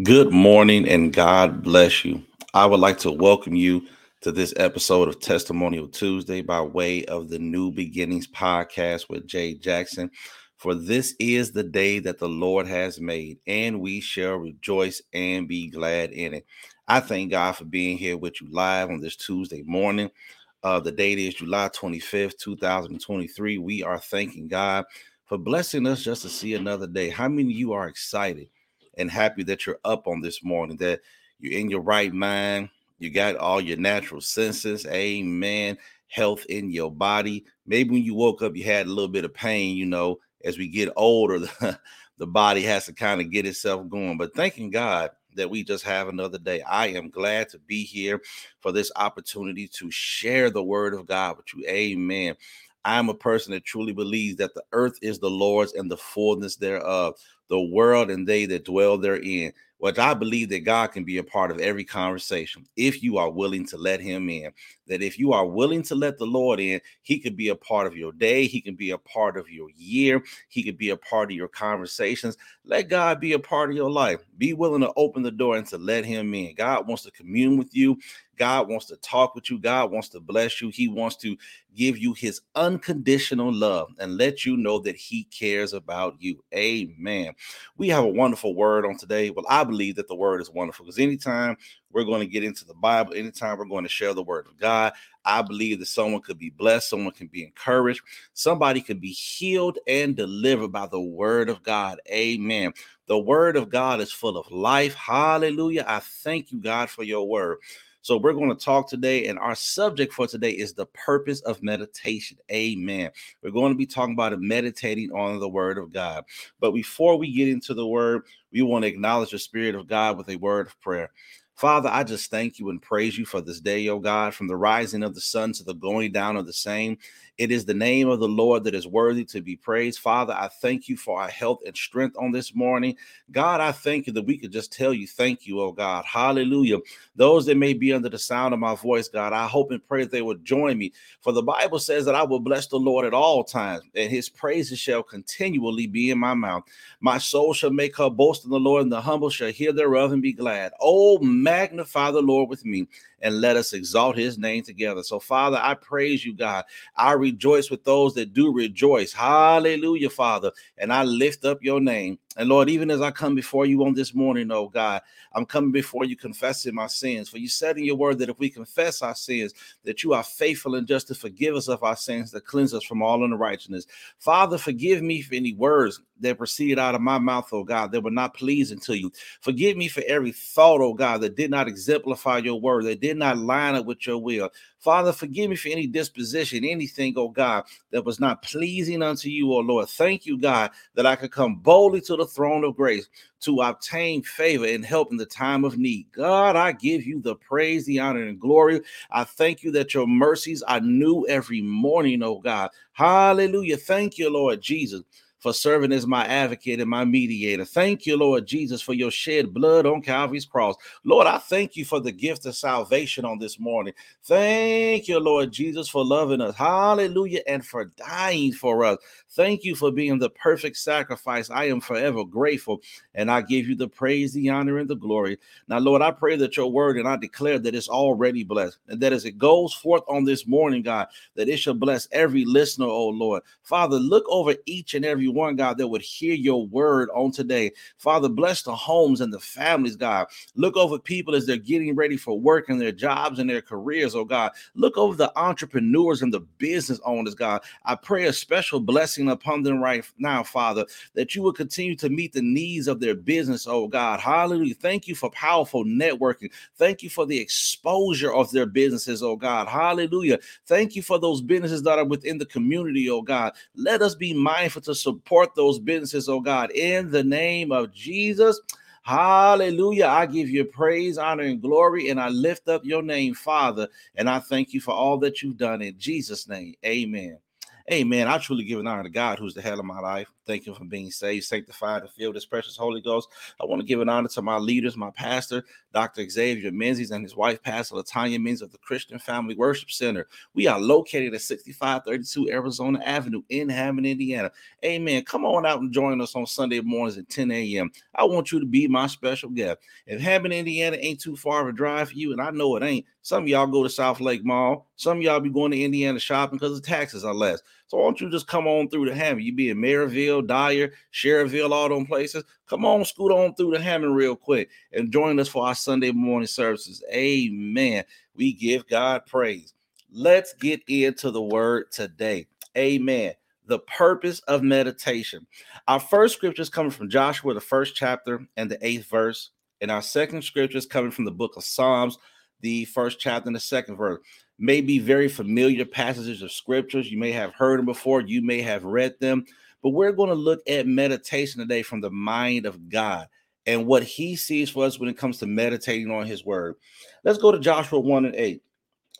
Good morning and God bless you. I would like to welcome you to this episode of Testimonial Tuesday by way of the New Beginnings podcast with Jay Jackson. For this is the day that the Lord has made, and we shall rejoice and be glad in it. I thank God for being here with you live on this Tuesday morning. Uh, the date is July 25th, 2023. We are thanking God for blessing us just to see another day. How many of you are excited? And happy that you're up on this morning, that you're in your right mind. You got all your natural senses. Amen. Health in your body. Maybe when you woke up, you had a little bit of pain. You know, as we get older, the, the body has to kind of get itself going. But thanking God that we just have another day. I am glad to be here for this opportunity to share the word of God with you. Amen. I'm a person that truly believes that the earth is the Lord's and the fullness thereof the world and they that dwell therein. Which I believe that God can be a part of every conversation if you are willing to let Him in. That if you are willing to let the Lord in, He could be a part of your day, He can be a part of your year, He could be a part of your conversations. Let God be a part of your life. Be willing to open the door and to let Him in. God wants to commune with you. God wants to talk with you. God wants to bless you. He wants to give you his unconditional love and let you know that he cares about you. Amen. We have a wonderful word on today. Well, I believe that the word is wonderful because anytime we're going to get into the Bible, anytime we're going to share the word of God, I believe that someone could be blessed, someone can be encouraged, somebody could be healed and delivered by the word of God. Amen. The word of God is full of life. Hallelujah. I thank you, God, for your word. So we're going to talk today, and our subject for today is the purpose of meditation. Amen. We're going to be talking about meditating on the word of God. But before we get into the word, we want to acknowledge the spirit of God with a word of prayer. Father, I just thank you and praise you for this day, O God, from the rising of the sun to the going down of the same. It is the name of the Lord that is worthy to be praised. Father, I thank you for our health and strength on this morning. God, I thank you that we could just tell you thank you, oh God. Hallelujah. Those that may be under the sound of my voice, God, I hope and pray that they would join me. For the Bible says that I will bless the Lord at all times, and his praises shall continually be in my mouth. My soul shall make her boast in the Lord, and the humble shall hear thereof and be glad. Oh, magnify the Lord with me and let us exalt his name together. So, Father, I praise you, God. I rejoice with those that do rejoice. Hallelujah, Father. And I lift up your name. And Lord, even as I come before you on this morning, oh God, I'm coming before you confessing my sins. For you said in your word that if we confess our sins, that you are faithful and just to forgive us of our sins, to cleanse us from all unrighteousness. Father, forgive me for any words that proceeded out of my mouth, oh God, that were not pleasing to you. Forgive me for every thought, oh God, that did not exemplify your word, that did not line up with your will. Father, forgive me for any disposition, anything, oh God, that was not pleasing unto you, oh Lord. Thank you, God, that I could come boldly to the throne of grace to obtain favor and help in the time of need. God, I give you the praise, the honor, and glory. I thank you that your mercies are new every morning, oh God. Hallelujah. Thank you, Lord Jesus for serving as my advocate and my mediator. Thank you, Lord Jesus, for your shed blood on Calvary's cross. Lord, I thank you for the gift of salvation on this morning. Thank you, Lord Jesus, for loving us. Hallelujah. And for dying for us. Thank you for being the perfect sacrifice. I am forever grateful. And I give you the praise, the honor, and the glory. Now, Lord, I pray that your word and I declare that it's already blessed. And that as it goes forth on this morning, God, that it shall bless every listener, oh Lord. Father, look over each and every one, God, that would hear your word on today. Father, bless the homes and the families, God. Look over people as they're getting ready for work and their jobs and their careers, oh God. Look over the entrepreneurs and the business owners, God. I pray a special blessing upon them right now, Father, that you will continue to meet the needs of their business, oh God. Hallelujah. Thank you for powerful networking. Thank you for the exposure of their businesses, oh God. Hallelujah. Thank you for those businesses that are within the community, oh God. Let us be mindful to support support those businesses, oh God, in the name of Jesus. Hallelujah. I give you praise, honor, and glory, and I lift up your name, Father. And I thank you for all that you've done in Jesus' name. Amen. Amen. I truly give an honor to God, who's the head of my life. Thank you for being saved, sanctified, and filled with this precious Holy Ghost. I want to give an honor to my leaders, my pastor, Dr. Xavier Menzies, and his wife, Pastor Latanya Menzies of the Christian Family Worship Center. We are located at 6532 Arizona Avenue in Hammond, Indiana. Amen. Come on out and join us on Sunday mornings at 10 a.m. I want you to be my special guest. If Hammond, Indiana ain't too far of a drive for you, and I know it ain't, some of y'all go to South Lake Mall. Some of y'all be going to Indiana shopping because the taxes are less. So why don't you just come on through the Hammond? You be in Merrillville, Dyer, Schererville, all those places. Come on, scoot on through the Hammond real quick and join us for our Sunday morning services. Amen. We give God praise. Let's get into the word today. Amen. The purpose of meditation. Our first scripture is coming from Joshua, the first chapter and the eighth verse. And our second scripture is coming from the book of Psalms, the first chapter and the second verse. May be very familiar passages of scriptures. You may have heard them before, you may have read them, but we're going to look at meditation today from the mind of God and what he sees for us when it comes to meditating on his word. Let's go to Joshua 1 and 8.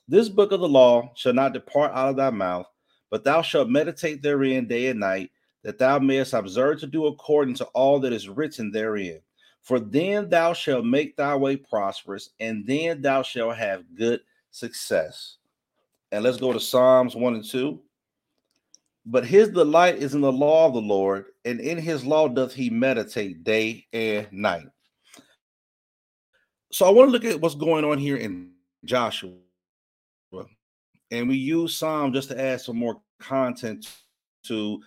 This book of the law shall not depart out of thy mouth, but thou shalt meditate therein day and night, that thou mayest observe to do according to all that is written therein. For then thou shalt make thy way prosperous, and then thou shalt have good success. And let's go to Psalms 1 and 2. But his delight is in the law of the Lord, and in his law doth he meditate day and night. So I want to look at what's going on here in Joshua. And we use Psalm just to add some more content to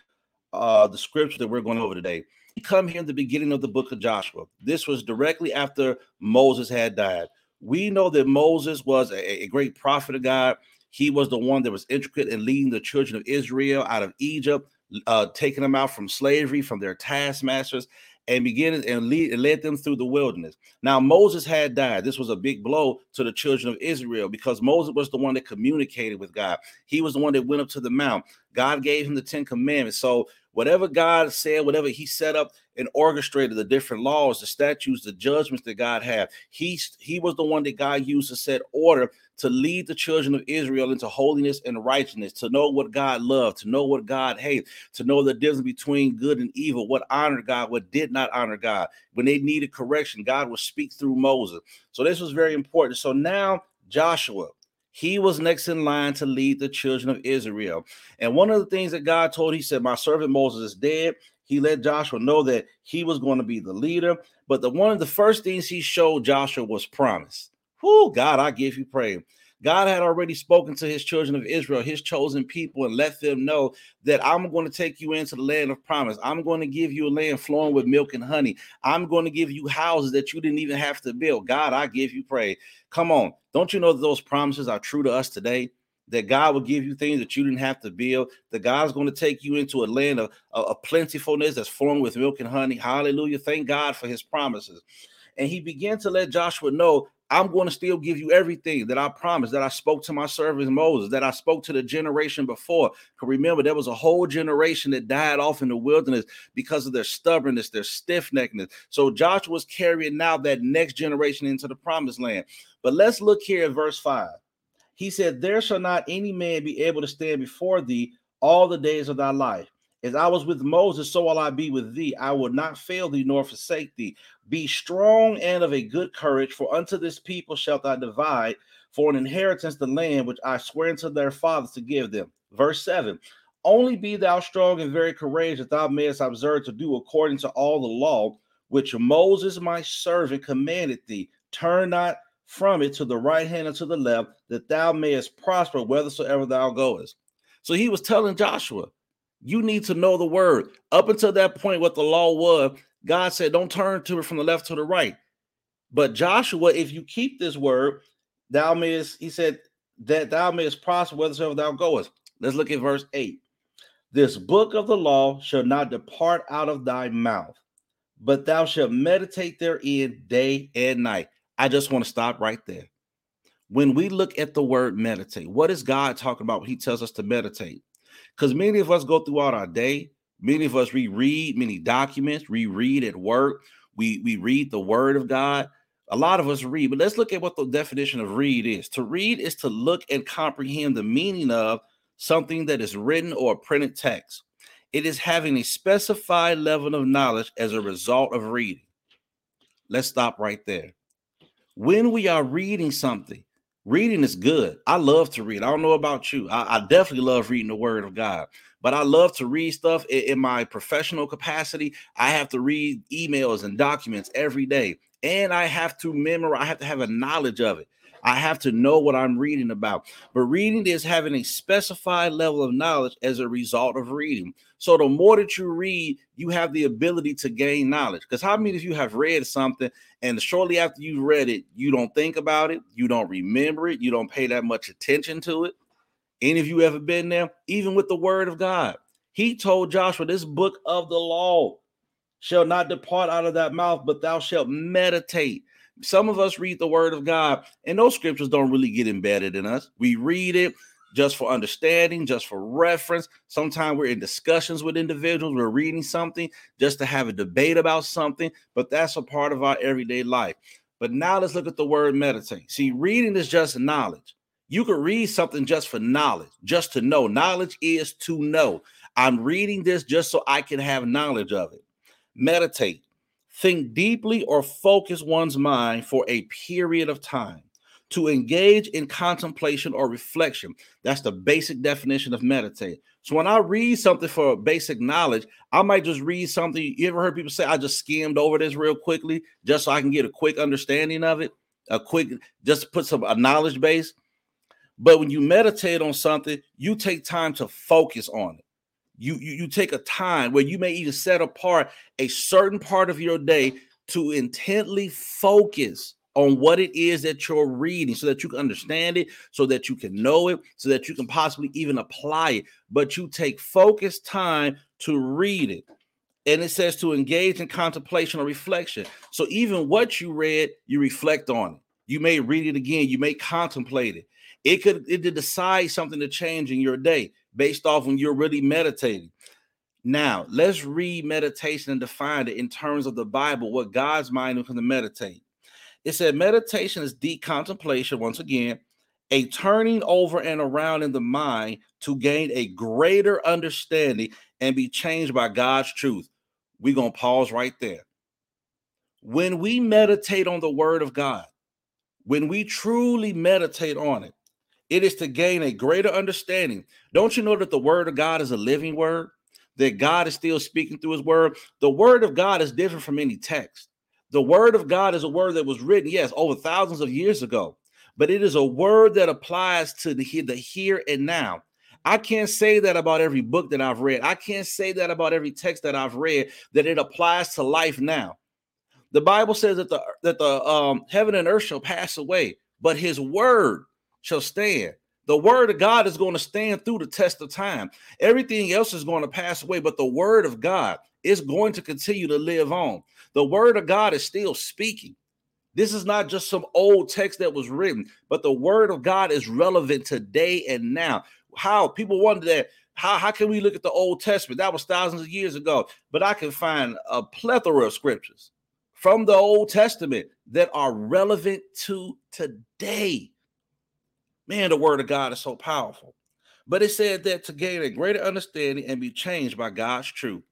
uh, the scripture that we're going over today We come here in the beginning of the book of Joshua. This was directly after Moses had died. We know that Moses was a, a great prophet of God. He was the one that was intricate in leading the children of Israel out of Egypt, uh, taking them out from slavery, from their taskmasters, and beginning and, lead, and led them through the wilderness. Now Moses had died. This was a big blow to the children of Israel because Moses was the one that communicated with God. He was the one that went up to the mount. God gave him the Ten Commandments. So whatever God said, whatever He set up and orchestrated the different laws, the statutes, the judgments that God had, He He was the one that God used to set order to lead the children of Israel into holiness and righteousness, to know what God loved, to know what God hates, to know the difference between good and evil, what honored God, what did not honor God. When they needed correction, God would speak through Moses. So this was very important. So now Joshua, he was next in line to lead the children of Israel. And one of the things that God told, he said, My servant Moses is dead. He let Joshua know that he was going to be the leader. But the one of the first things he showed Joshua was promise. Whoo, God, I give you praise. God had already spoken to his children of Israel, his chosen people, and let them know that I'm going to take you into the land of promise. I'm going to give you a land flowing with milk and honey. I'm going to give you houses that you didn't even have to build. God, I give you praise. Come on. Don't you know that those promises are true to us today? That God will give you things that you didn't have to build. That God's going to take you into a land of, of, of plentifulness that's flowing with milk and honey. Hallelujah. Thank God for his promises. And he began to let Joshua know I'm going to still give you everything that I promised, that I spoke to my servant Moses, that I spoke to the generation before. Remember, there was a whole generation that died off in the wilderness because of their stubbornness, their stiff neckedness. So Joshua was carrying now that next generation into the promised land. But let's look here at verse 5. He said, There shall not any man be able to stand before thee all the days of thy life. As I was with Moses, so will I be with thee. I will not fail thee nor forsake thee. Be strong and of a good courage, for unto this people shalt thou divide for an inheritance the land which I swear unto their fathers to give them. Verse 7 Only be thou strong and very courageous, that thou mayest observe to do according to all the law which Moses my servant commanded thee. Turn not from it to the right hand and to the left, that thou mayest prosper whithersoever thou goest. So he was telling Joshua, you need to know the word. Up until that point, what the law was, God said, don't turn to it from the left to the right. But Joshua, if you keep this word, thou mayest, he said, that thou mayest prosper whithersoever thou goest. Let's look at verse 8. This book of the law shall not depart out of thy mouth, but thou shalt meditate therein day and night. I just want to stop right there. When we look at the word meditate, what is God talking about when he tells us to meditate? Because many of us go throughout our day, many of us reread many documents, reread at work, we, we read the word of God. A lot of us read, but let's look at what the definition of read is. To read is to look and comprehend the meaning of something that is written or printed text. It is having a specified level of knowledge as a result of reading. Let's stop right there. When we are reading something, reading is good. I love to read. I don't know about you. I, I definitely love reading the word of God, but I love to read stuff in, in my professional capacity. I have to read emails and documents every day, and I have to memorize, I have to have a knowledge of it. I have to know what I'm reading about. But reading is having a specified level of knowledge as a result of reading. So the more that you read, you have the ability to gain knowledge. Because how many of you have read something and shortly after you've read it, you don't think about it, you don't remember it, you don't pay that much attention to it? Any of you ever been there? Even with the word of God, he told Joshua, This book of the law shall not depart out of that mouth, but thou shalt meditate some of us read the word of God, and those scriptures don't really get embedded in us. We read it just for understanding, just for reference. Sometimes we're in discussions with individuals, we're reading something just to have a debate about something, but that's a part of our everyday life. But now let's look at the word meditate. See, reading is just knowledge. You could read something just for knowledge, just to know. Knowledge is to know. I'm reading this just so I can have knowledge of it. Meditate think deeply or focus one's mind for a period of time. To engage in contemplation or reflection that's the basic definition of meditate. So when i read something for basic knowledge i might just read something. You ever heard people say i just skimmed over this real quickly just so i can get a quick understanding of it a quick just put some a knowledge base? But when you meditate on something you take time to focus on it you, you you take a time where you may even set apart a certain part of your day to intently focus on what it is that you're reading so that you can understand it, so that you can know it, so that you can possibly even apply it. But you take focused time to read it. And it says to engage in contemplation or reflection. So even what you read, you reflect on it. You may read it again, you may contemplate it. It could it could decide something to change in your day based off when you're really meditating. Now, let's read meditation and define it in terms of the Bible, what God's mind is going to meditate. It said meditation is deep contemplation, once again, a turning over and around in the mind to gain a greater understanding and be changed by God's truth. We're going to pause right there. When we meditate on the word of God, when we truly meditate on it, it is to gain a greater understanding. Don't you know that the word of God is a living word? That God is still speaking through his word. The word of God is different from any text. The word of God is a word that was written, yes, over thousands of years ago, but it is a word that applies to the, here and now. I can't say that about every book that I've read. I can't say that about every text that I've read that it applies to life now. The Bible says that the that the um, heaven and earth shall pass away, but his word shall stand. The word of God is going to stand through the test of time. Everything else is going to pass away, but the word of God is going to continue to live on. The word of God is still speaking. This is not just some old text that was written, but the word of God is relevant today and now. How people wonder that how, how can we look at the Old Testament? That was thousands of years ago, but I can find a plethora of scriptures from the Old Testament that are relevant to today. Man, the word of God is so powerful. But it said that to gain a greater understanding and be changed by God's truth.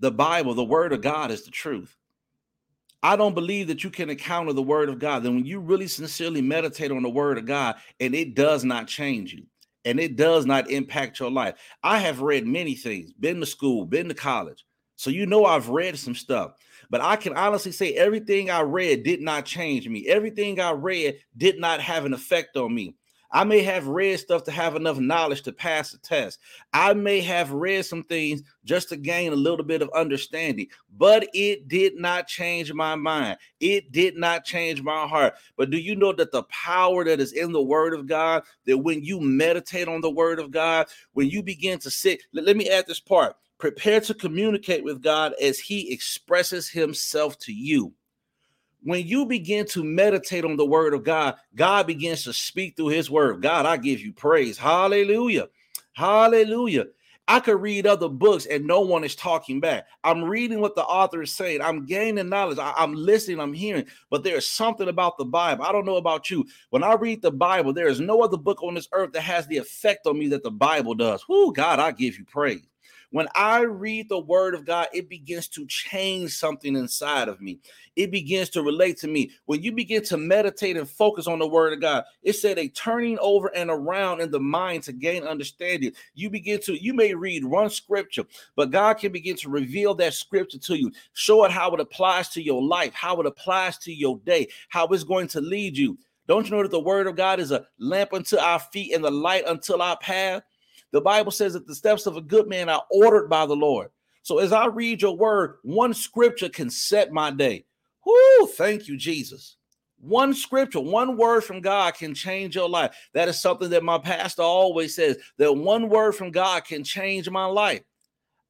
The Bible, the word of God is the truth. I don't believe that you can encounter the word of God. Then when you really sincerely meditate on the word of God and it does not change you and it does not impact your life. I have read many things, been to school, been to college. So you know I've read some stuff. But I can honestly say everything I read did not change me. Everything I read did not have an effect on me. I may have read stuff to have enough knowledge to pass the test. I may have read some things just to gain a little bit of understanding, but it did not change my mind. It did not change my heart. But do you know that the power that is in the word of God, that when you meditate on the word of God, when you begin to sit, let, let me add this part Prepare to communicate with God as He expresses Himself to you. When you begin to meditate on the Word of God, God begins to speak through His Word. God, I give you praise. Hallelujah. Hallelujah. I could read other books and no one is talking back. I'm reading what the author is saying. I'm gaining knowledge. I, am listening. I'm hearing. But there's something about the Bible. I don't know about you. When I read the Bible, there is no other book on this earth that has the effect on me that the Bible does. Whoo, God, I give you praise. When I read the word of God, it begins to change something inside of me. It begins to relate to me. When you begin to meditate and focus on the word of God, it said a turning over and around in the mind to gain understanding. You begin to, you may read one scripture, but God can begin to reveal that scripture to you, show it how it applies to your life, how it applies to your day, how it's going to lead you. Don't you know that the word of God is a lamp unto our feet and the light until our path? The Bible says that the steps of a good man are ordered by the Lord. So as I read your word, one scripture can set my day. Whoo, thank you, Jesus. One scripture, one word from God can change your life. That is something that my pastor always says that one word from God can change my life.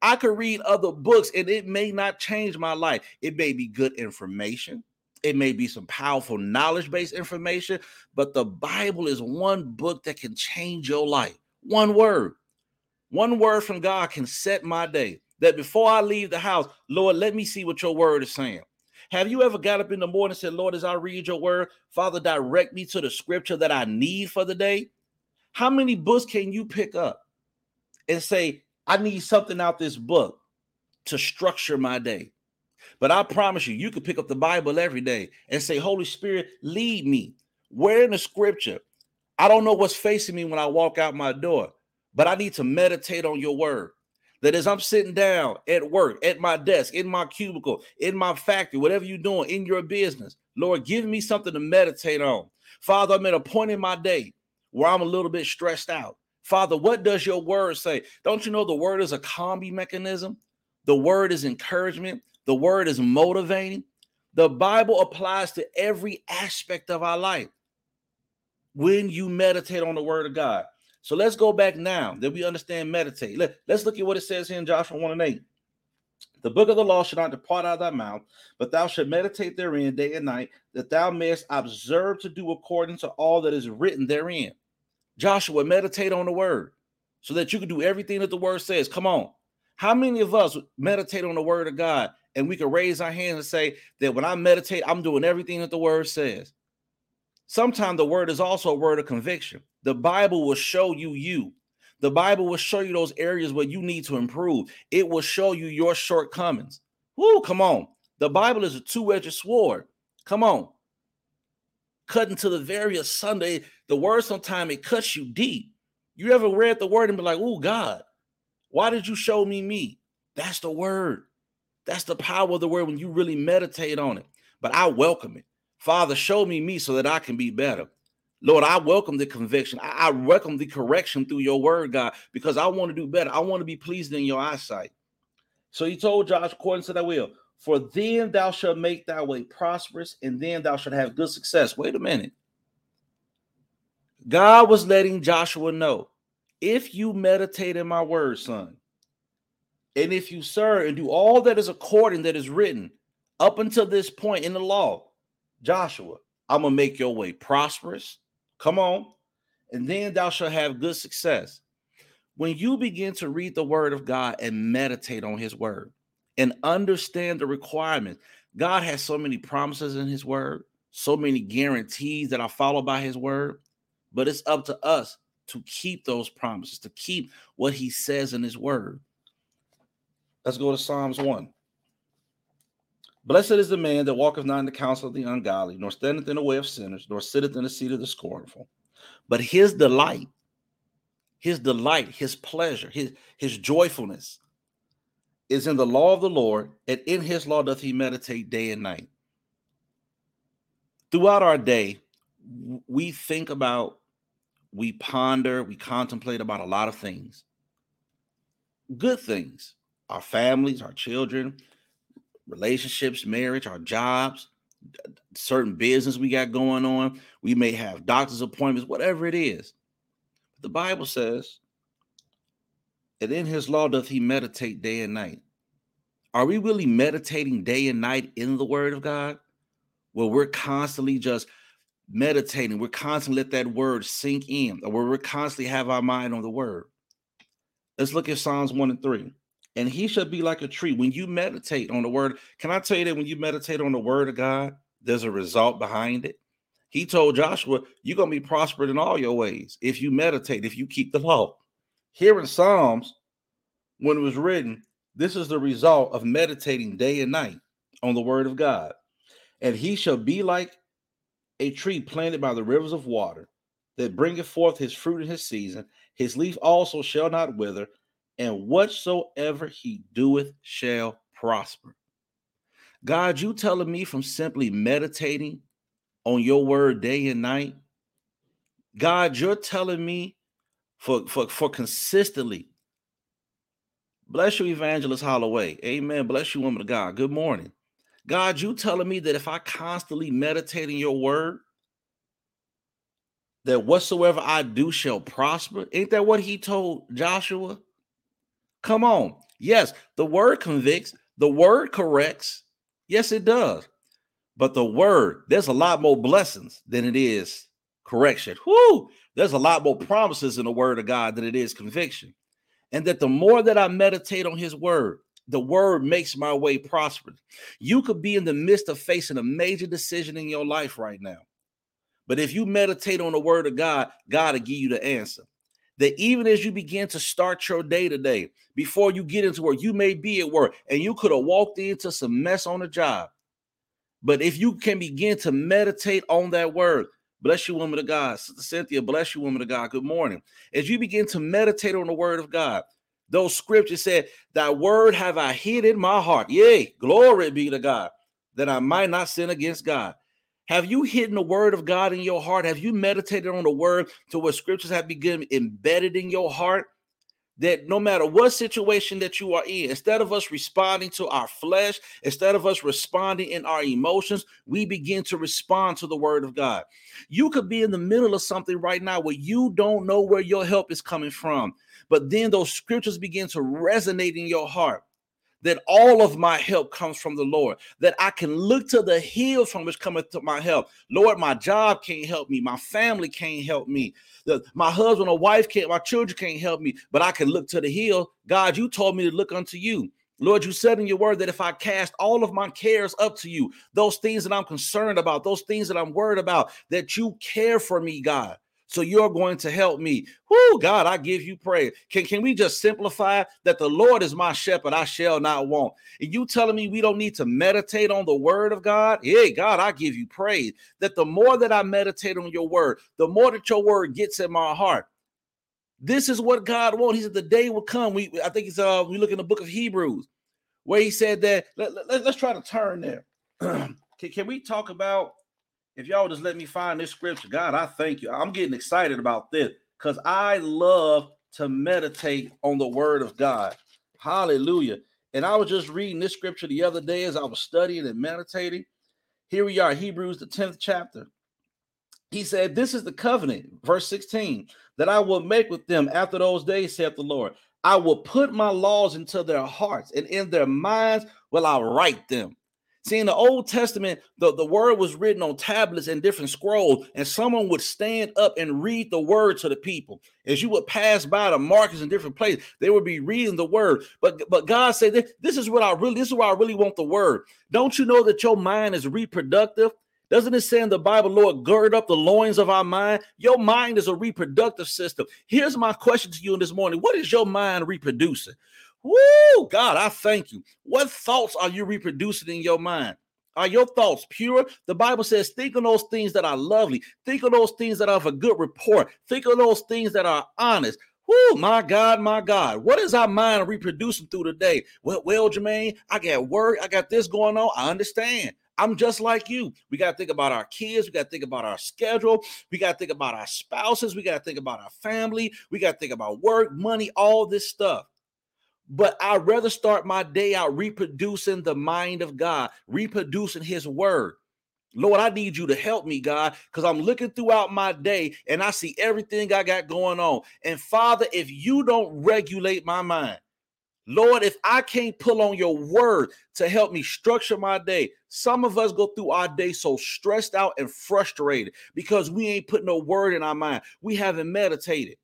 I could read other books and it may not change my life. It may be good information, it may be some powerful knowledge based information, but the Bible is one book that can change your life. One word, one word from God can set my day. That before I leave the house, Lord, let me see what your word is saying. Have you ever got up in the morning and said, Lord, as I read your word, Father, direct me to the scripture that I need for the day? How many books can you pick up and say, I need something out this book to structure my day? But I promise you, you could pick up the Bible every day and say, Holy Spirit, lead me. Where in the scripture? I don't know what's facing me when I walk out my door, but I need to meditate on your word. That as I'm sitting down at work, at my desk, in my cubicle, in my factory, whatever you're doing in your business, Lord, give me something to meditate on. Father, I'm at a point in my day where I'm a little bit stressed out. Father, what does your word say? Don't you know the word is a combi mechanism? The word is encouragement. The word is motivating. The Bible applies to every aspect of our life when you meditate on the word of God. So let's go back now that we understand meditate. Let, let's look at what it says here in Joshua 1 and 8. The book of the law shall not depart out of thy mouth, but thou shalt meditate therein day and night, that thou mayest observe to do according to all that is written therein. Joshua, meditate on the word so that you can do everything that the word says. Come on. How many of us meditate on the word of God and we can raise our hands and say that when I meditate, I'm doing everything that the word says. Sometimes the word is also a word of conviction. The Bible will show you you. The Bible will show you those areas where you need to improve. It will show you your shortcomings. Whoo, come on. The Bible is a two-edged sword. Come on. Cutting to the very Sunday, the word sometimes it cuts you deep. You ever read the word and be like, oh God, why did you show me me? That's the word. That's the power of the word when you really meditate on it. But I welcome it. Father, show me me so that I can be better. Lord, I welcome the conviction. I, welcome the correction through your word, God, because I want to do better. I want to be pleased in your eyesight. So he told Josh, according to thy will, for then thou shalt make thy way prosperous, and then thou shalt have good success. Wait a minute. God was letting Joshua know if you meditate in my word, son, and if you serve and do all that is according that is written up until this point in the law, Joshua, I'm gonna make your way prosperous. Come on, and then thou shalt have good success. When you begin to read the word of God and meditate on his word and understand the requirements, God has so many promises in his word, so many guarantees that are followed by his word, but it's up to us to keep those promises, to keep what he says in his word. Let's go to Psalms 1. Blessed is the man that walketh not in the counsel of the ungodly, nor standeth in the way of sinners, nor sitteth in the seat of the scornful. But his delight, his delight, his pleasure, his, his joyfulness is in the law of the Lord, and in his law doth he meditate day and night. Throughout our day, we think about, we ponder, we contemplate about a lot of things. Good things, our families, our children, relationships, marriage, our jobs, certain business we got going on. We may have doctor's appointments, whatever it is. The Bible says, and in his law doth he meditate day and night. Are we really meditating day and night in the word of God? Well, we're constantly just meditating. We're constantly let that word sink in, or where we're constantly have our mind on the word. Let's look at Psalms 1 and 3 and he should be like a tree. When you meditate on the word, can I tell you that when you meditate on the word of God, there's a result behind it? He told Joshua, You're going to be prospered in all your ways if you meditate, if you keep the law. Here in Psalms, when it was written, This is the result of meditating day and night on the word of God. And he shall be like a tree planted by the rivers of water that bringeth forth his fruit in his season. His leaf also shall not wither, and whatsoever he doeth shall prosper. God, you telling me from simply meditating on your word day and night? God, you're telling me for, for, for consistently. Bless you, Evangelist Holloway. Amen. Bless you, woman of God. Good morning. God, you telling me that if I constantly meditate in your word, that whatsoever I do shall prosper. Ain't that what he told Joshua? Come on. Yes, the word convicts, the word corrects. Yes, it does. But the word, there's a lot more blessings than it is correction. Whoo! There's a lot more promises in the word of God than it is conviction. And that the more that I meditate on his word, the word makes my way prosperous. You could be in the midst of facing a major decision in your life right now. But if you meditate on the word of God, God will give you the answer. That even as you begin to start your day today, before you get into work, you may be at work and you could have walked into some mess on the job. But if you can begin to meditate on that word, bless you, woman of God. Sister Cynthia, bless you, woman of God. Good morning. As you begin to meditate on the word of God, those scriptures said, Thy word have I hid in my heart. Yea, glory be to God, that I might not sin against God. Have you hidden the word of God in your heart? Have you meditated on the word to where scriptures have become embedded in your heart? That no matter what situation that you are in, instead of us responding to our flesh, instead of us responding in our emotions, we begin to respond to the word of God. You could be in the middle of something right now where you don't know where your help is coming from, but then those scriptures begin to resonate in your heart that all of my help comes from the Lord, that I can look to the hills from which cometh to my help. Lord, my job can't help me, my family can't help me, my husband or wife can't, my children can't help me, but I can look to the hill. God, you told me to look unto you. Lord, you said in your word that if I cast all of my cares up to you, those things that I'm concerned about, those things that I'm worried about, that you care for me, God. So you're going to help me. Whoo, God, I give you praise. Can, can we just simplify that the Lord is my shepherd, I shall not want? And you telling me we don't need to meditate on the word of God? Hey, God, I give you praise. That the more that I meditate on your word, the more that your word gets in my heart. This is what God wants. He said the day will come. We I think it's uh we look in the book of Hebrews where he said that let, let, let's try to turn there. can, can we talk about if y'all just let me find this scripture, God, I thank you. I'm getting excited about this because I love to meditate on the word of God. Hallelujah. And I was just reading this scripture the other day as I was studying and meditating. Here we are, Hebrews, the 10th chapter. He said, This is the covenant, verse 16, that I will make with them after those days, saith the Lord. I will put my laws into their hearts, and in their minds will I write them. See, in the Old Testament, the, the word was written on tablets and different scrolls, and someone would stand up and read the word to the people. As you would pass by the markets in different places, they would be reading the word. But but God said, this, this is what I really, this is why I really want the word. Don't you know that your mind is reproductive? Doesn't it say in the Bible, Lord, gird up the loins of our mind? Your mind is a reproductive system. Here's my question to you in this morning What is your mind reproducing? Woo, God, I thank you. What thoughts are you reproducing in your mind? Are your thoughts pure? The Bible says, think of those things that are lovely. Think of those things that are of a good report. Think of those things that are honest. Whoo, my God, my God. What is our mind reproducing through the day? Well, well, Jermaine, I got work. I got this going on. I understand. I'm just like you. We got to think about our kids. We got to think about our schedule. We got to think about our spouses. We got to think about our family. We got to think about work, money, all this stuff but I'd rather start my day out reproducing the mind of God, reproducing his word. Lord, I need you to help me, God, because I'm looking throughout my day and I see everything I got going on. And Father, if you don't regulate my mind, Lord, if I can't pull on your word to help me structure my day, some of us go through our day so stressed out and frustrated because we ain't put no word in our mind. We haven't meditated.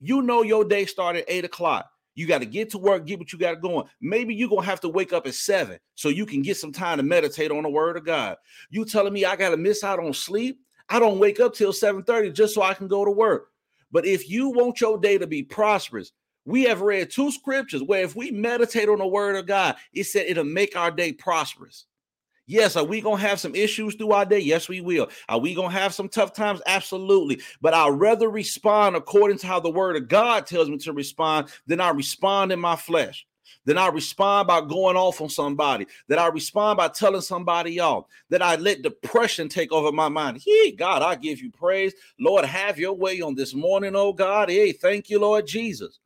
You know your day started at eight o'clock. You got to get to work, get what you got going. Maybe you're going to have to wake up at seven so you can get some time to meditate on the word of God. You telling me I got to miss out on sleep? I don't wake up till 7:30 just so I can go to work. But if you want your day to be prosperous, We have read two scriptures where if we meditate on the word of God, it said it'll make our day prosperous. Yes, are we going to have some issues through our day? Yes, we will. Are we going to have some tough times? Absolutely. But I'd rather respond according to how the word of God tells me to respond than I respond in my flesh. Then I respond by going off on somebody. That I respond by telling somebody off. That I let depression take over my mind. Hey, God, I give you praise. Lord, have your way on this morning, oh God. Hey, thank you, Lord Jesus.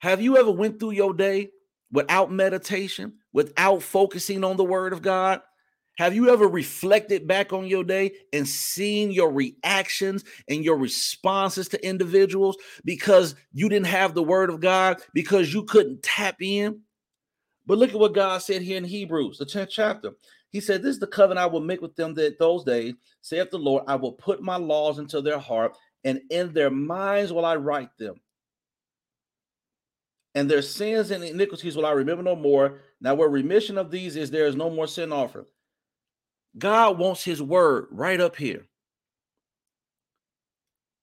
Have you ever went through your day without meditation, without focusing on the word of God? Have you ever reflected back on your day and seen your reactions and your responses to individuals because you didn't have the word of God, because you couldn't tap in? But look at what God said here in Hebrews, the 10th chapter. He said, This is the covenant I will make with them that those days, saith the Lord, I will put my laws into their heart, and in their minds will I write them and their sins and iniquities will I remember no more. Now, where remission of these is, there is no more sin offered. God wants his word right up here.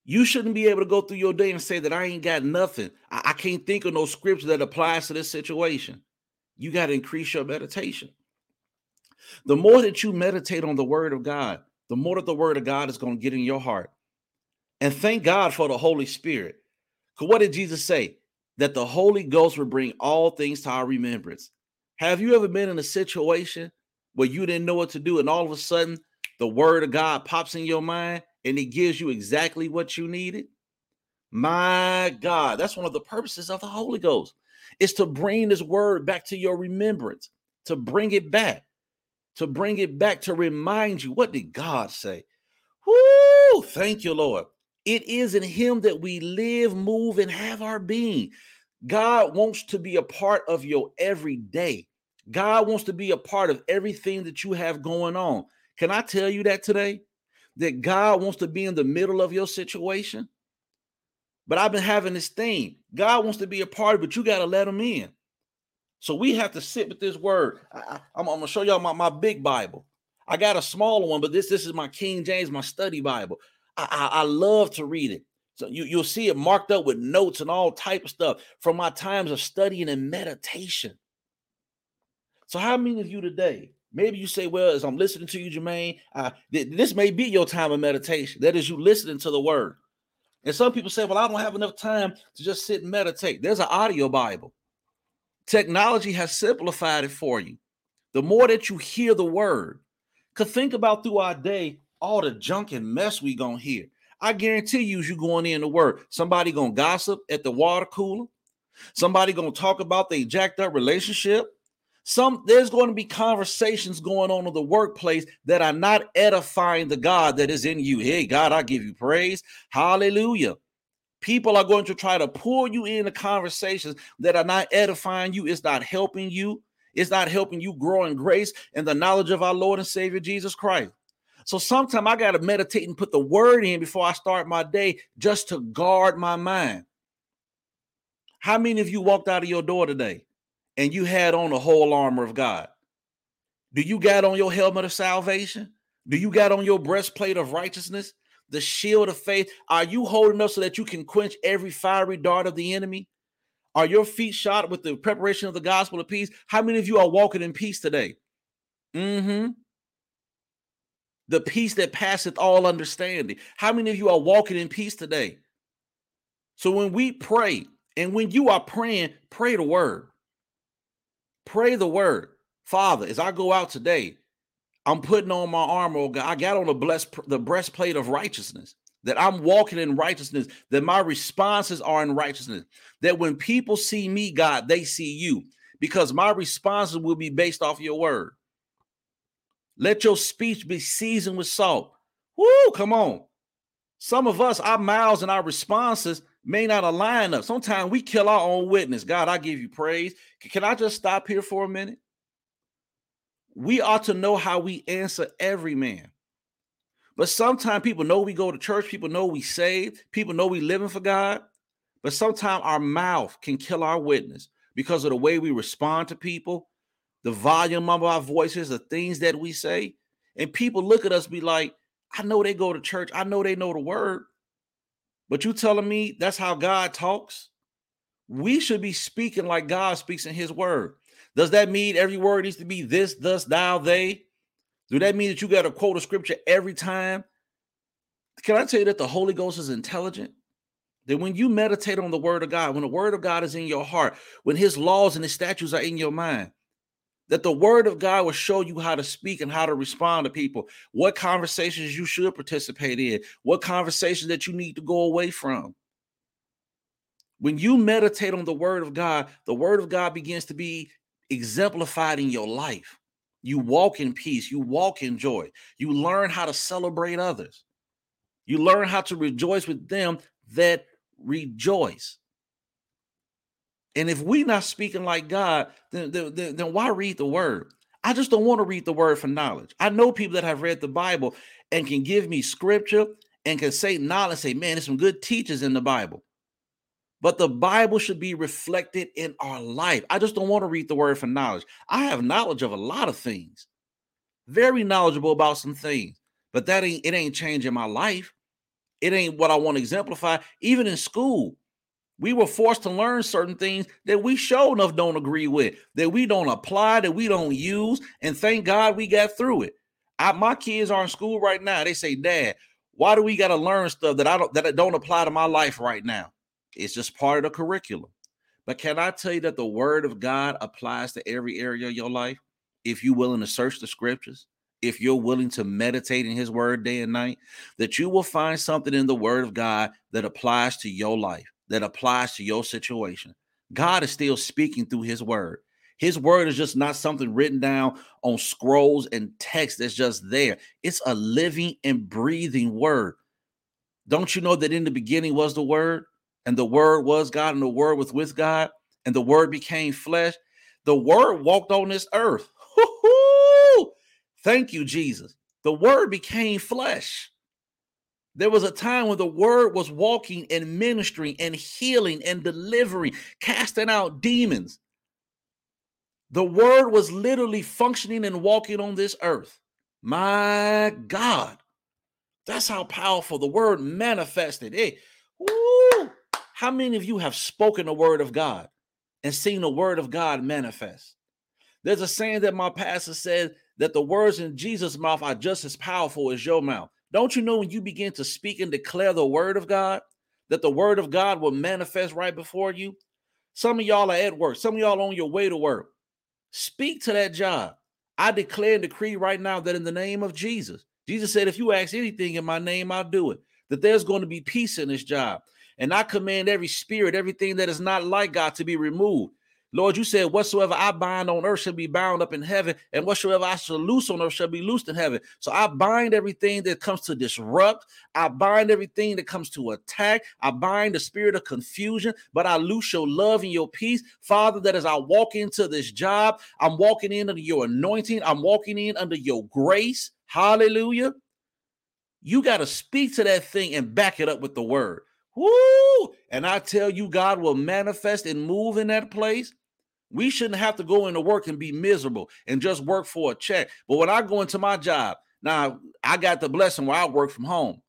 You shouldn't be able to go through your day and say that I ain't got nothing. I, I can't think of no scripture that applies to this situation. You got to increase your meditation. The more that you meditate on the word of God, the more that the word of God is going to get in your heart. And thank God for the Holy Spirit. Because what did Jesus say? That the Holy Ghost will bring all things to our remembrance. Have you ever been in a situation where you didn't know what to do, and all of a sudden the word of God pops in your mind and it gives you exactly what you needed? My God, that's one of the purposes of the Holy Ghost. Is to bring this word back to your remembrance, to bring it back, to bring it back to remind you what did God say? Whoo! Thank you, Lord. It is in Him that we live, move, and have our being. God wants to be a part of your everyday. God wants to be a part of everything that you have going on. Can I tell you that today? That God wants to be in the middle of your situation? But I've been having this thing. God wants to be a part but you got to let him in. So we have to sit with this word. I, am going to show y'all my, my big Bible. I got a smaller one, but this, this is my King James, my study Bible. I, I, love to read it. So you, you'll see it marked up with notes and all type of stuff from my times of studying and meditation. So how many of you today, maybe you say, well, as I'm listening to you, Jermaine, uh, th- this may be your time of meditation. That is you listening to the word. And some people say, well, I don't have enough time to just sit and meditate. There's an audio Bible. Technology has simplified it for you. The more that you hear the word, could think about through our day all the junk and mess we gonna hear. I guarantee you, you going in to work, somebody gonna gossip at the water cooler. Somebody gonna talk about they jacked up relationship. Some there's going to be conversations going on in the workplace that are not edifying the God that is in you. Hey, God, I give you praise. Hallelujah. People are going to try to pull you into conversations that are not edifying you. It's not helping you. It's not helping you grow in grace and the knowledge of our Lord and Savior Jesus Christ. So sometimes I got to meditate and put the word in before I start my day just to guard my mind. How many of you walked out of your door today and you had on the whole armor of God? Do you got on your helmet of salvation? Do you got on your breastplate of righteousness? The shield of faith? Are you holding up so that you can quench every fiery dart of the enemy? Are your feet shod with the preparation of the gospel of peace? How many of you are walking in peace today? Mm-hmm the peace that passeth all understanding. How many of you are walking in peace today? So when we pray, and when you are praying, pray the word. Pray the word. Father, as I go out today, I'm putting on my armor. Oh God. I got on the blessed the breastplate of righteousness. That I'm walking in righteousness, that my responses are in righteousness. That when people see me, God, they see you because my responses will be based off your word. Let your speech be seasoned with salt. Woo, come on. Some of us, our mouths and our responses may not align up. Sometimes we kill our own witness. God, I give you praise. Can I just stop here for a minute? We ought to know how we answer every man. But sometimes people know we go to church, people know we saved, people know we living for God. But sometimes our mouth can kill our witness because of the way we respond to people, the volume of our voices, the things that we say. And people look at us be like, I know they go to church. I know they know the word. But you telling me that's how God talks? We should be speaking like God speaks in his word. Does that mean every word needs to be this, thus, thou, they? Do that mean that you got to quote a scripture every time? Can I tell you that the Holy Ghost is intelligent? That when you meditate on the word of God, when the word of God is in your heart, when his laws and his statutes are in your mind, that the word of God will show you how to speak and how to respond to people, what conversations you should participate in, what conversations that you need to go away from. When you meditate on the word of God, the word of God begins to be exemplified in your life. You walk in peace, you walk in joy, you learn how to celebrate others, you learn how to rejoice with them that rejoice. And if we not speaking like God, then, then, then why read the word? I just don't want to read the word for knowledge. I know people that have read the Bible and can give me scripture and can say knowledge, say, man, there's some good teachers in the Bible. But the Bible should be reflected in our life. I just don't want to read the word for knowledge. I have knowledge of a lot of things, very knowledgeable about some things, but that ain't it ain't changing my life. It ain't what I want to exemplify. Even in school, we were forced to learn certain things that we sure enough don't agree with, that we don't apply, that we don't use. And thank God we got through it. I, my kids are in school right now. They say, Dad, why do we got to learn stuff that I don't that don't apply to my life right now? It's just part of the curriculum. But can I tell you that the word of God applies to every area of your life? If you're willing to search the scriptures, if you're willing to meditate in his word day and night, that you will find something in the word of God that applies to your life that applies to your situation. God is still speaking through his word. His word is just not something written down on scrolls and text that's just there. It's a living and breathing word. Don't you know that in the beginning was the word, and the word was God, and the word was with God, and the word became flesh? The word walked on this earth. Thank you, Jesus. The word became flesh. There was a time when the word was walking and ministering and healing and delivering, casting out demons. The word was literally functioning and walking on this earth. My God. That's how powerful the word manifested. Hey, woo, how many of you have spoken the word of God and seen the word of God manifest? There's a saying that my pastor said that the words in Jesus' mouth are just as powerful as your mouth. Don't you know when you begin to speak and declare the word of God, that the word of God will manifest right before you? Some of y'all are at work, some of y'all on your way to work. Speak to that job. I declare and decree right now that in the name of Jesus, Jesus said, if you ask anything in my name, I'll do it. That there's going to be peace in this job. And I command every spirit, everything that is not like God to be removed. Lord, you said, whatsoever I bind on earth shall be bound up in heaven, and whatsoever I shall loose on earth shall be loosed in heaven. So I bind everything that comes to disrupt. I bind everything that comes to attack. I bind the spirit of confusion, but I loose your love and your peace. Father, that as I walk into this job, I'm walking in under your anointing, I'm walking in under your grace. Hallelujah. You got to speak to that thing and back it up with the word. Woo! And I tell you, God will manifest and move in that place. We shouldn't have to go into work and be miserable and just work for a check. But when I go into my job, now I got the blessing where I work from home,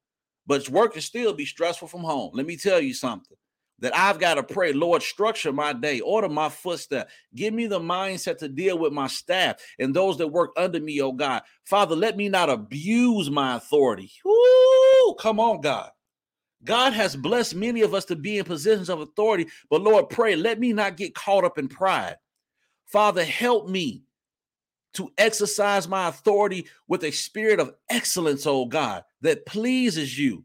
but work can still be stressful from home. Let me tell you something that I've got to pray, Lord, structure my day, order my footstep, give me the mindset to deal with my staff and those that work under me, oh God. Father, let me not abuse my authority. Woo! Come on, God. God has blessed many of us to be in positions of authority, but Lord, pray, let me not get caught up in pride. Father, help me to exercise my authority with a spirit of excellence, oh God, that pleases you.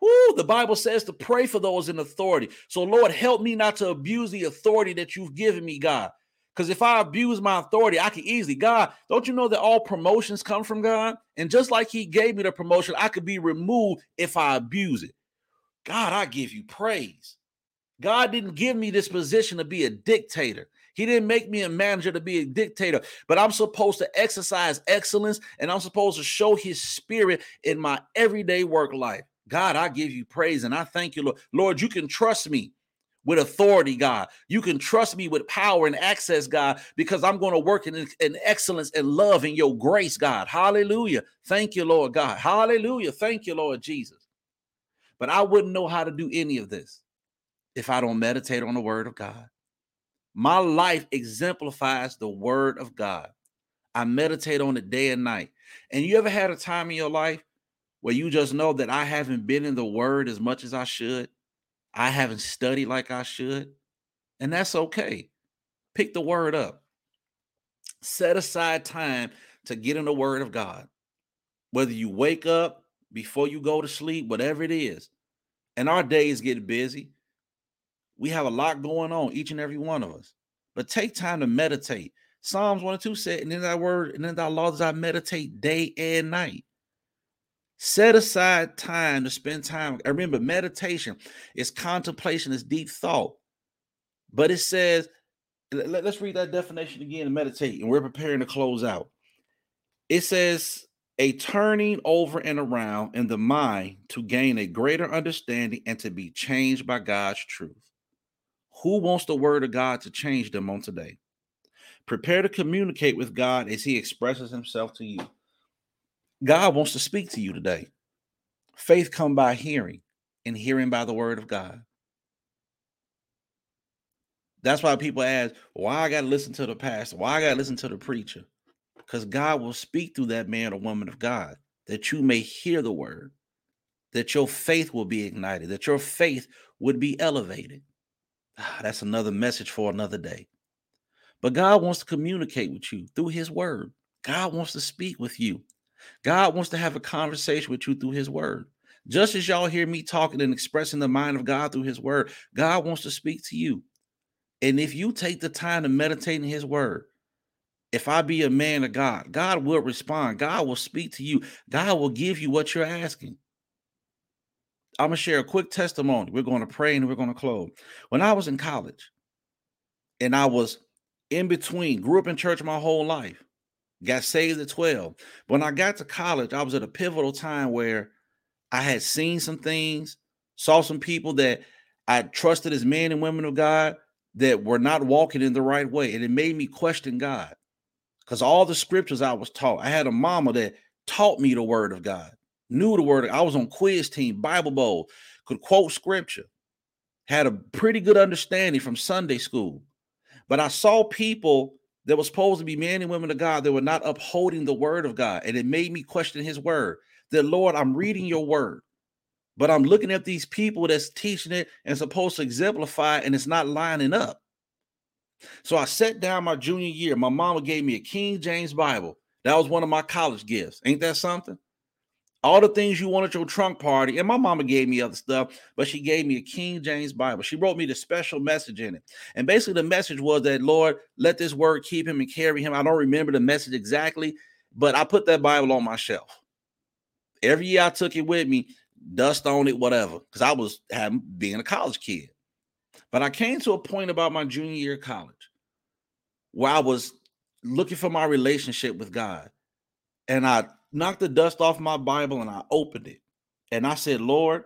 Whoo, the Bible says to pray for those in authority. So, Lord, help me not to abuse the authority that you've given me, God. Because if I abuse my authority, I can easily, God, don't you know that all promotions come from God? And just like He gave me the promotion, I could be removed if I abuse it. God, I give you praise. God didn't give me this position to be a dictator. He didn't make me a manager to be a dictator, but I'm supposed to exercise excellence and I'm supposed to show his spirit in my everyday work life. God, I give you praise and I thank you, Lord. Lord, you can trust me with authority, God. You can trust me with power and access, God, because I'm going to work in, in excellence and love in your grace, God. Hallelujah. Thank you, Lord God. Hallelujah. Thank you, Lord Jesus. But I wouldn't know how to do any of this if I don't meditate on the word of God. My life exemplifies the word of God. I meditate on it day and night. And you ever had a time in your life where you just know that I haven't been in the word as much as I should? I haven't studied like I should. And that's okay. Pick the word up. Set aside time to get in the word of God. Whether you wake up before you go to sleep, whatever it is. And our days get busy. We have a lot going on, each and every one of us. But take time to meditate. Psalms 1 and 2 said, and in that word, and in thy laws I meditate day and night. Set aside time to spend time. I Remember, meditation is contemplation, is deep thought. But it says, let, us read that definition again and meditate, and we're preparing to close out. It says, a turning over and around in the mind to gain a greater understanding and to be changed by God's truth. Who wants the word of God to change them on today? Prepare to communicate with God as He expresses Himself to you. God wants to speak to you today. Faith come by hearing, and hearing by the word of God. That's why people ask, why I got to listen to the pastor? Why I got to listen to the preacher? Because God will speak through that man or woman of God that you may hear the word, that your faith will be ignited, that your faith would be elevated. Ah, that's another message for another day. But God wants to communicate with you through his word. God wants to speak with you. God wants to have a conversation with you through his word. Just as y'all hear me talking and expressing the mind of God through his word, God wants to speak to you. And if you take the time to meditate in his word, if I be a man of God, God will respond. God will speak to you. God will give you what you're asking. I'm going to share a quick testimony. We're going to pray and we're going to close. When I was in college and I was in between, grew up in church my whole life, got saved at 12. When I got to college, I was at a pivotal time where I had seen some things, saw some people that I trusted as men and women of God that were not walking in the right way. And it made me question God because all the scriptures I was taught, I had a mama that taught me the word of God knew the word. I was on quiz team, Bible Bowl, could quote scripture, had a pretty good understanding from Sunday school. But I saw people that were supposed to be men and women of God that were not upholding the word of God. And it made me question his word. That, Lord, I'm reading your word, but I'm looking at these people that's teaching it and supposed to exemplify, and it's not lining up. So I sat down my junior year. My mama gave me a King James Bible. That was one of my college gifts. Ain't that something? all the things you want at your trunk party. And my mama gave me other stuff, but she gave me a King James Bible. She wrote me the special message in it. And basically, the message was that, Lord, let this word keep him and carry him. I don't remember the message exactly, but I put that Bible on my shelf. Every year I took it with me, dust on it, whatever, because I was having being a college kid. But I came to a point about my junior year of college where I was looking for my relationship with God. And I knocked the dust off my Bible and I opened it. And I said, Lord,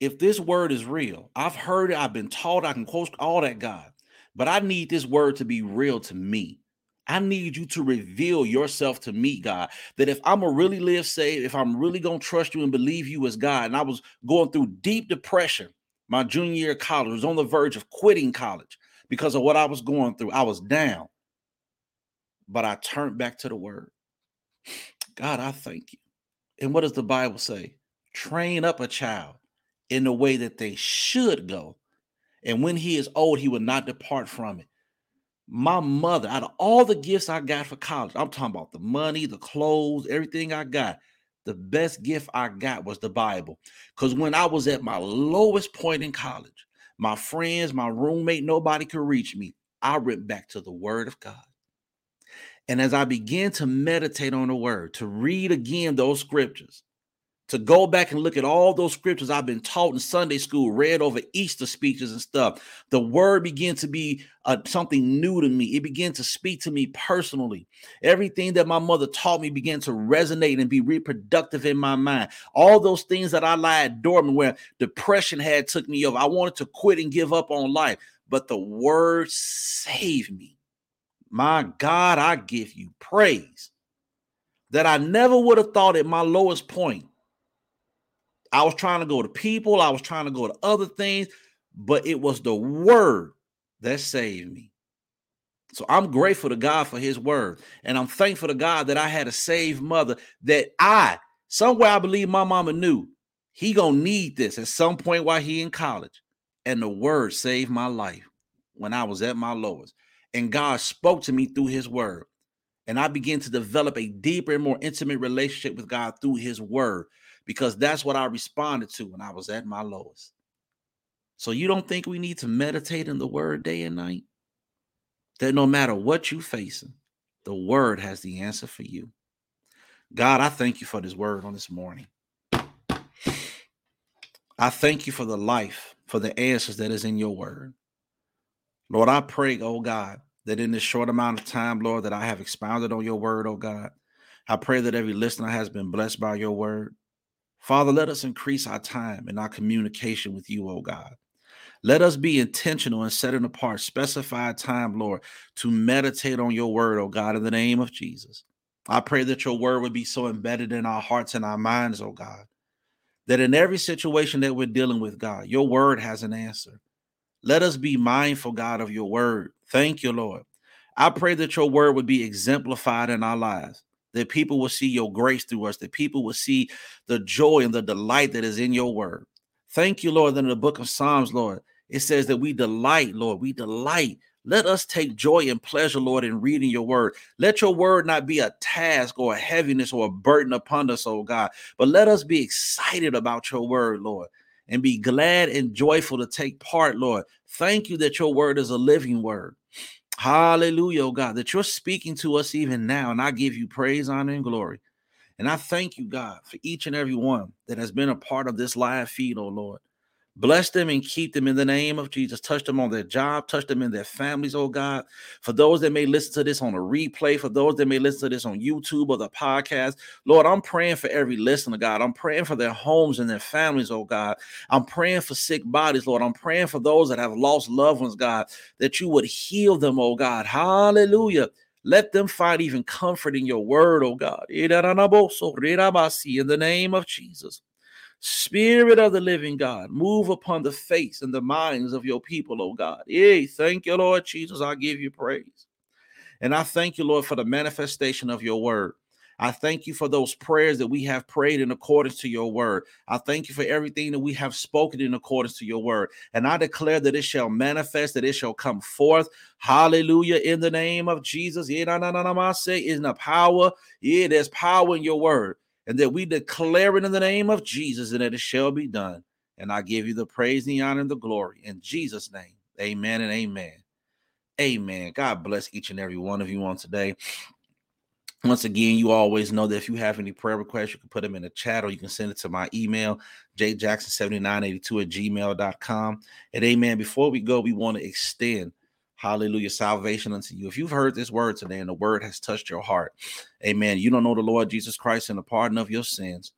if this word is real, I've heard it, I've been taught, I can quote all that, God, but I need this word to be real to me. I need you to reveal yourself to me, God. That if I'm gonna really live saved, if I'm really gonna trust you and believe you as God, and I was going through deep depression my junior year of college, was on the verge of quitting college because of what I was going through. I was down, but I turned back to the word. God, I thank you. And what does the Bible say? Train up a child in the way that they should go. And when he is old, he will not depart from it. My mother, out of all the gifts I got for college, I'm talking about the money, the clothes, everything I got. The best gift I got was the Bible. Because when I was at my lowest point in college, my friends, my roommate, nobody could reach me. I went back to the Word of God. And as I began to meditate on the word, to read again those scriptures, to go back and look at all those scriptures I've been taught in Sunday school, read over Easter speeches and stuff, the word began to be uh, something new to me. It began to speak to me personally. Everything that my mother taught me began to resonate and be reproductive in my mind. All those things that I lied dormant, where depression had took me over, I wanted to quit and give up on life, but the word saved me. My God, I give you praise that I never would have thought at my lowest point I was trying to go to people, I was trying to go to other things, but it was the word that saved me. So I'm grateful to God for his word. And I'm thankful to God that I had a saved mother that I, somewhere I believe my mama knew he gonna need this at some point while he in college. And the word saved my life when I was at my lowest. And God spoke to me through his word. And I began to develop a deeper and more intimate relationship with God through his word because that's what I responded to when I was at my lowest. So you don't think we need to meditate in the word day and night? That no matter what you're facing, the word has the answer for you. God, I thank you for this word on this morning. I thank you for the life, for the answers that is in your word. Lord, I pray, oh God, that in this short amount of time, Lord, that I have expounded on your word, oh God. I pray that every listener has been blessed by your word. Father, let us increase our time and our communication with you, oh God. Let us be intentional and setting apart specified time, Lord, to meditate on your word, oh God, in the name of Jesus. I pray that your word would be so embedded in our hearts and our minds, oh God, that in every situation that we're dealing with, God, your word has an answer. Let us be mindful, God, of your word. Thank you, Lord. I pray that your word would be exemplified in our lives, that people will see your grace through us, that people will see the joy and the delight that is in your word. Thank you, Lord, that in the book of Psalms, Lord, it says that we delight, Lord, we delight. Let us take joy and pleasure, Lord, in reading your word. Let your word not be a task or a heaviness or a burden upon us, oh God, but let us be excited about your word, Lord, and be glad and joyful to take part, Lord. Thank you that your word is a living word. Hallelujah, oh God, that you're speaking to us even now. And I give you praise, honor, and glory. And I thank you, God, for each and every one that has been a part of this live feed, oh Lord. Bless them and keep them in the name of Jesus. Touch them on their job, touch them in their families, oh God. For those that may listen to this on a replay, for those that may listen to this on YouTube or the podcast, Lord, I'm praying for every listener, God. I'm praying for their homes and their families, oh God. I'm praying for sick bodies, Lord. I'm praying for those that have lost loved ones, God, that you would heal them, oh God. Hallelujah. Let them find even comfort in your word, oh God. In the name of Jesus. Spirit of the living God, move upon the face and the minds of your people, oh God. Hey, thank you, Lord Jesus. I give you praise. And I thank you, Lord, for the manifestation of your word. I thank you for those prayers that we have prayed in accordance to your word. I thank you for everything that we have spoken in accordance to your word. And I declare that it shall manifest, that it shall come forth. Hallelujah. In the name of Jesus. In the power. Yeah, there's power in your word. And that we declare it in the name of Jesus and that it shall be done. And I give you the praise, the honor, and the glory. In Jesus' name. Amen and amen. Amen. God bless each and every one of you on today. Once again, you always know that if you have any prayer requests, you can put them in the chat or you can send it to my email, jjackson7982 at gmail.com. And amen. Before we go, we want to extend hallelujah salvation unto you. If you've heard this word today and the word has touched your heart, amen. You don't know the Lord Jesus Christ and the pardon of your sins.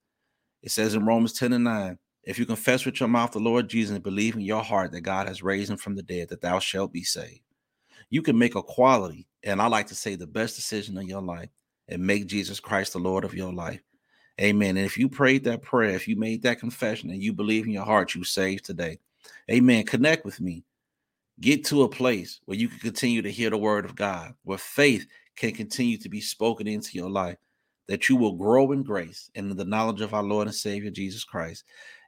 It says in Romans 10 and 9, if you confess with your mouth the Lord Jesus and believe in your heart that God has raised him from the dead, that thou shalt be saved. You can make a quality, and I like to say the best decision of your life and make Jesus Christ the Lord of your life. Amen. And if you prayed that prayer, if you made that confession and you believe in your heart, you saved today. Amen. Connect with me. Get to a place where you can continue to hear the word of God, where faith can continue to be spoken into your life, that you will grow in grace and in the knowledge of our Lord and Savior Jesus Christ.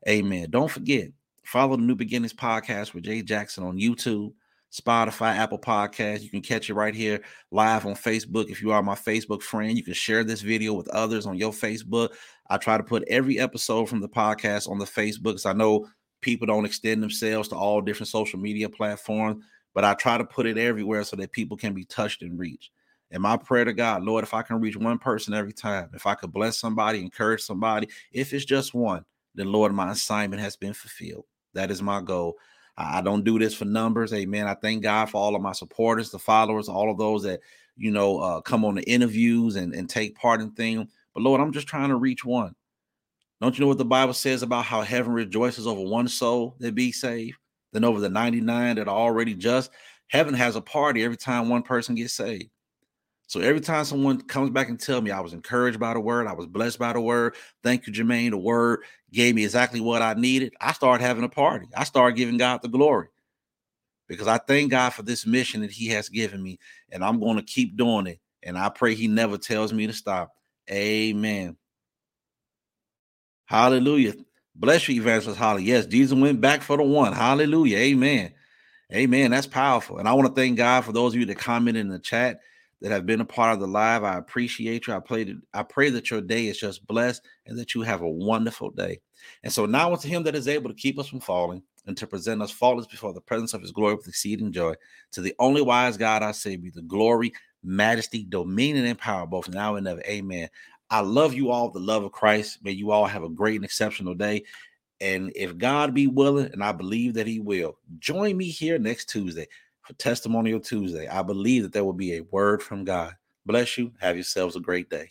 Amen. Don't forget, follow the New Beginnings podcast with Jay Jackson on YouTube. Spotify, Apple Podcast. You can catch it right here live on Facebook. If you are my Facebook friend, you can share this video with others on your Facebook. I try to put every episode from the podcast on the Facebook because I know people don't extend themselves to all different social media platforms, but I try to put it everywhere so that people can be touched and reached. And my prayer to God, Lord, if I can reach one person every time, if I could bless somebody, encourage somebody, if it's just one, then Lord, my assignment has been fulfilled. That is my goal. I don't do this for numbers. Amen. I thank God for all of my supporters, the followers, all of those that, you know, uh, come on the interviews and, and take part in things. But Lord, I'm just trying to reach one. Don't you know what the Bible says about how heaven rejoices over one soul that be saved, than over the 99 that are already just? Heaven has a party every time one person gets saved. So every time someone comes back and tell me I was encouraged by the word, I was blessed by the word, thank you, Jermaine. The word gave me exactly what I needed. I started having a party. I started giving God the glory because I thank God for this mission that He has given me, and I'm going to keep doing it. And I pray He never tells me to stop. Amen. Hallelujah. Bless you, Evangelist Holly. Yes, Jesus went back for the one. Hallelujah. Amen. Amen. That's powerful. And I want to thank God for those of you that commented in the chat that have been a part of the live. I appreciate you. I pray, I pray that your day is just blessed and that you have a wonderful day. And so now unto him that is able to keep us from falling and to present us faultless before the presence of his glory with exceeding joy. To the only wise God, I say, be the glory, majesty, dominion, and power, both now and ever. Amen. I love you all, the love of Christ. May you all have a great and exceptional day. And if God be willing, and I believe that He will, join me here next Tuesday for Testimonial Tuesday. I believe that there will be a word from God. Bless you. Have yourselves a great day.